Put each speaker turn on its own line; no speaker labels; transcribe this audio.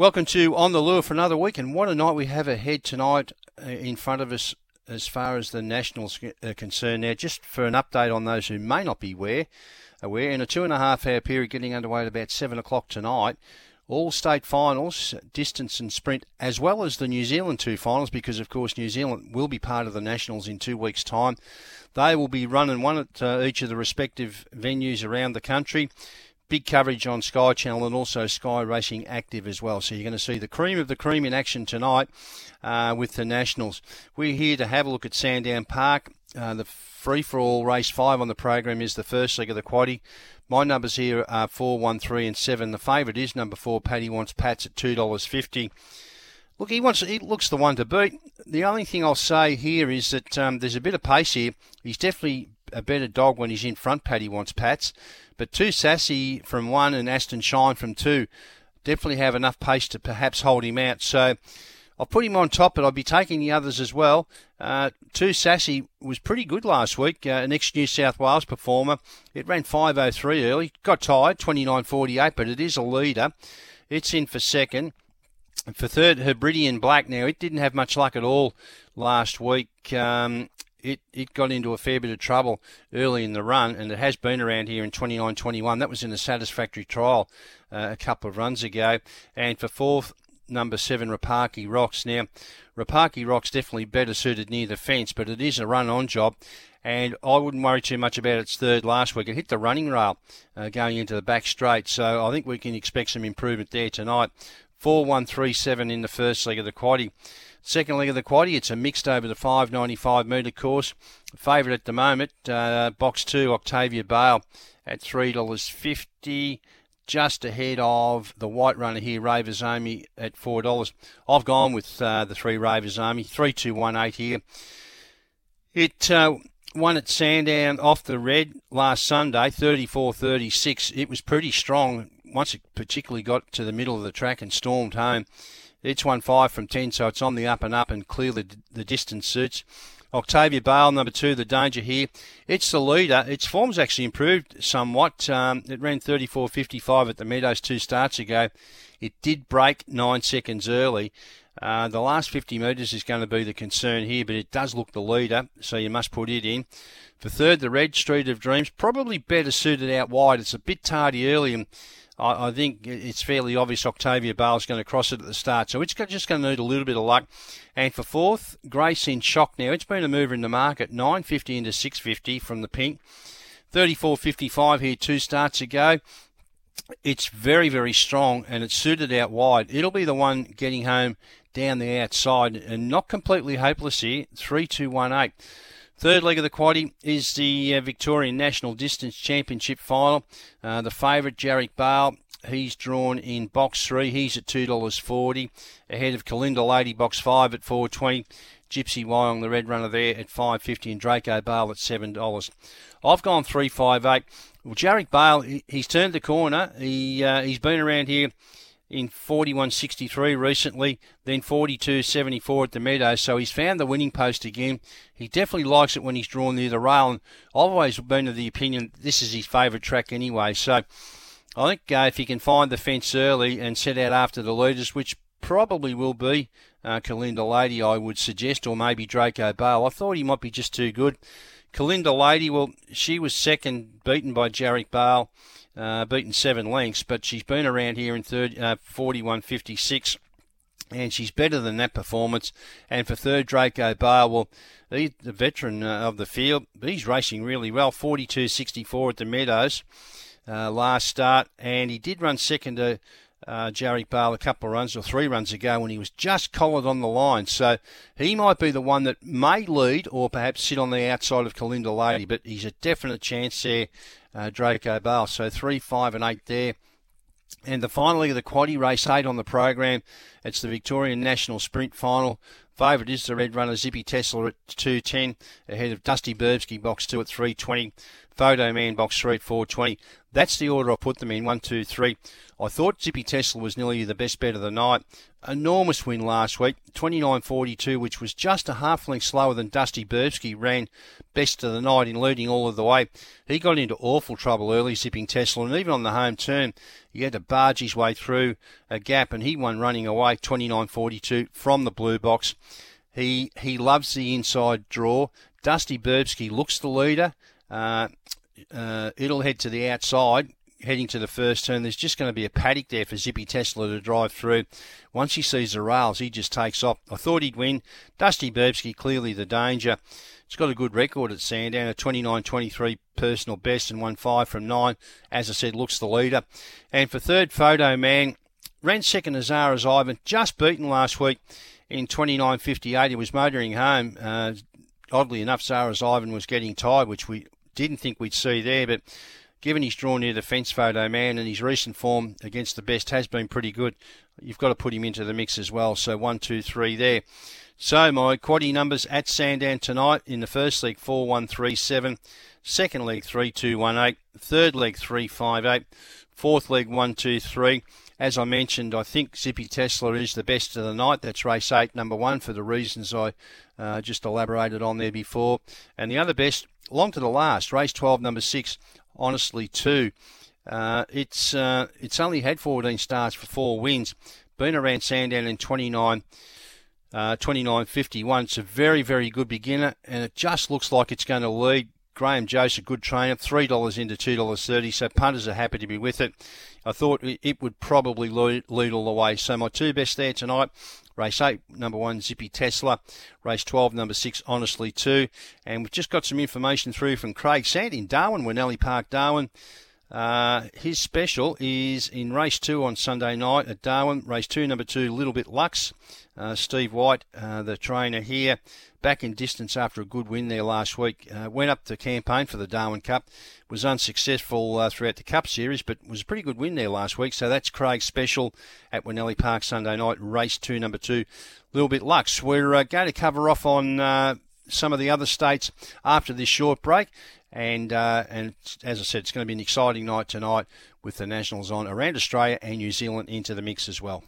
Welcome to On the Lure for another week, and what a night we have ahead tonight uh, in front of us as far as the Nationals are concerned. Now, just for an update on those who may not be aware, aware in a two and a half hour period getting underway at about seven o'clock tonight, all state finals, distance and sprint, as well as the New Zealand two finals, because of course New Zealand will be part of the Nationals in two weeks' time. They will be running one at uh, each of the respective venues around the country big coverage on Sky Channel and also Sky Racing Active as well. So you're going to see the cream of the cream in action tonight uh, with the Nationals. We're here to have a look at Sandown Park. Uh, the free for all race five on the program is the first leg of the quaddy. My numbers here are four, one, three, and seven. The favourite is number four. Paddy wants Pats at two dollars fifty. Look, he wants. He looks the one to beat. The only thing I'll say here is that um, there's a bit of pace here. He's definitely a better dog when he's in front. Paddy wants Pats. But Too Sassy from one and Aston Shine from two definitely have enough pace to perhaps hold him out. So I'll put him on top, but I'll be taking the others as well. Uh, Too Sassy was pretty good last week, uh, an ex New South Wales performer. It ran 5.03 early, got tired, 29.48, but it is a leader. It's in for second. For third, Hebridean Black. Now, it didn't have much luck at all last week. Um, it, it got into a fair bit of trouble early in the run, and it has been around here in 29 21. That was in a satisfactory trial uh, a couple of runs ago. And for fourth, number seven, Rapaki Rocks. Now, Rapaki Rocks definitely better suited near the fence, but it is a run on job. And I wouldn't worry too much about its third last week. It hit the running rail uh, going into the back straight, so I think we can expect some improvement there tonight. 4 1 3 7 in the first leg of the quaddy. Second leg of the quaddy, it's a mixed over the 595 metre course. Favourite at the moment, uh, box two, Octavia Bale at $3.50 just ahead of the white runner here, Ravers Army, at $4. I've gone with uh, the three Ravers Army, 3218 here. It uh, won at Sandown off the red last Sunday, 34 36. It was pretty strong once it particularly got to the middle of the track and stormed home. It's won five from ten, so it's on the up and up, and clearly the distance suits. Octavia Bale, number two, the danger here. It's the leader. Its form's actually improved somewhat. Um, it ran 34.55 at the Meadows two starts ago. It did break nine seconds early. Uh, the last 50 metres is going to be the concern here, but it does look the leader, so you must put it in. For third, the Red Street of Dreams, probably better suited out wide. It's a bit tardy early, and I, I think it's fairly obvious Octavia Bale's going to cross it at the start. So it's just going to need a little bit of luck. And for fourth, Grace in shock now. It's been a mover in the market, 950 into 650 from the pink. 34.55 here two starts ago. It's very, very strong and it's suited out wide. It'll be the one getting home down the outside and not completely hopeless here. 3218. Third leg of the quaddy is the uh, Victorian National Distance Championship final. Uh, the favourite, Jarek Bale, he's drawn in box three. He's at $2.40, ahead of Kalinda Lady, box five at 420 Gypsy Wyong, the red runner there at 550 and Draco Bale at $7. I've gone 358. Well, Jarek Bale, he's turned the corner. He, uh, he's been around here in 41.63 recently, then 42.74 at the Meadows. So he's found the winning post again. He definitely likes it when he's drawn near the rail, and I've always been of the opinion this is his favourite track anyway. So I think uh, if he can find the fence early and set out after the leaders, which probably will be uh, Kalinda Lady, I would suggest, or maybe Draco Bale. I thought he might be just too good. Kalinda Lady, well, she was second, beaten by Jarek Bale uh, beaten seven lengths, but she's been around here in third, uh, 41.56 and she's better than that performance. And for third, Draco Bale, well, he's the veteran uh, of the field, but he's racing really well. 42.64 at the Meadows uh, last start, and he did run second to uh, Jarek Bale a couple of runs or three runs ago when he was just collared on the line. So he might be the one that may lead or perhaps sit on the outside of Kalinda Lady, but he's a definite chance there uh, Draco Bale. So three, five, and eight there. And the final of the quaddy race eight on the program. It's the Victorian National Sprint Final. Favourite is the red runner Zippy Tesla at 210, ahead of Dusty Burbsky, box two at 320. Photo Man box three at 420. That's the order I put them in. One, two, three. I thought Zippy Tesla was nearly the best bet of the night. Enormous win last week, 29.42, which was just a half length slower than Dusty Burbsky ran best of the night in leading all of the way. He got into awful trouble early, Zippy Tesla, and even on the home turn, he had to barge his way through a gap, and he won running away 29.42 from the blue box. He he loves the inside draw. Dusty Burbsky looks the leader. Uh, uh, it'll head to the outside heading to the first turn. There's just going to be a paddock there for Zippy Tesla to drive through. Once he sees the rails, he just takes off. I thought he'd win. Dusty Burbsky, clearly the danger. It's got a good record at Sandown, a 29-23 personal best and won five from nine. As I said, looks the leader. And for third, Photo Man ran second as Zara's Ivan, just beaten last week in 29.58. He was motoring home. Uh, oddly enough, Zara's Ivan was getting tired, which we didn't think we'd see there, but given he's drawn near the fence photo man and his recent form against the best has been pretty good, you've got to put him into the mix as well. So one, two, three there. So my quaddy numbers at Sandown tonight in the first leg four one three seven, second leg three two one eight, third leg three five eight, fourth leg one two three. As I mentioned, I think Zippy Tesla is the best of the night. That's race eight, number one, for the reasons I uh, just elaborated on there before. And the other best, long to the last, race 12, number six, honestly, two. Uh, it's uh, it's only had 14 starts for four wins. Been around Sandown in 29. Uh, 29.51. It's a very, very good beginner, and it just looks like it's going to lead. Graham Jost, a good trainer, $3 into $2.30, so punters are happy to be with it. I thought it would probably lead, all the way. So my two best there tonight, race 8, number 1, Zippy Tesla, race 12, number 6, Honestly 2. And we've just got some information through from Craig Sand in Darwin, Winnellie Park, Darwin. Uh, his special is in race two on Sunday night at Darwin. Race two, number two, Little Bit Lux. Uh, Steve White, uh, the trainer here, back in distance after a good win there last week. Uh, went up to campaign for the Darwin Cup. Was unsuccessful uh, throughout the Cup Series, but was a pretty good win there last week. So that's Craig's special at Winnellie Park Sunday night. Race two, number two, Little Bit Lux. We're uh, going to cover off on some of the other states after this short break. And uh, and as I said, it's going to be an exciting night tonight with the Nationals on around Australia and New Zealand into the mix as well.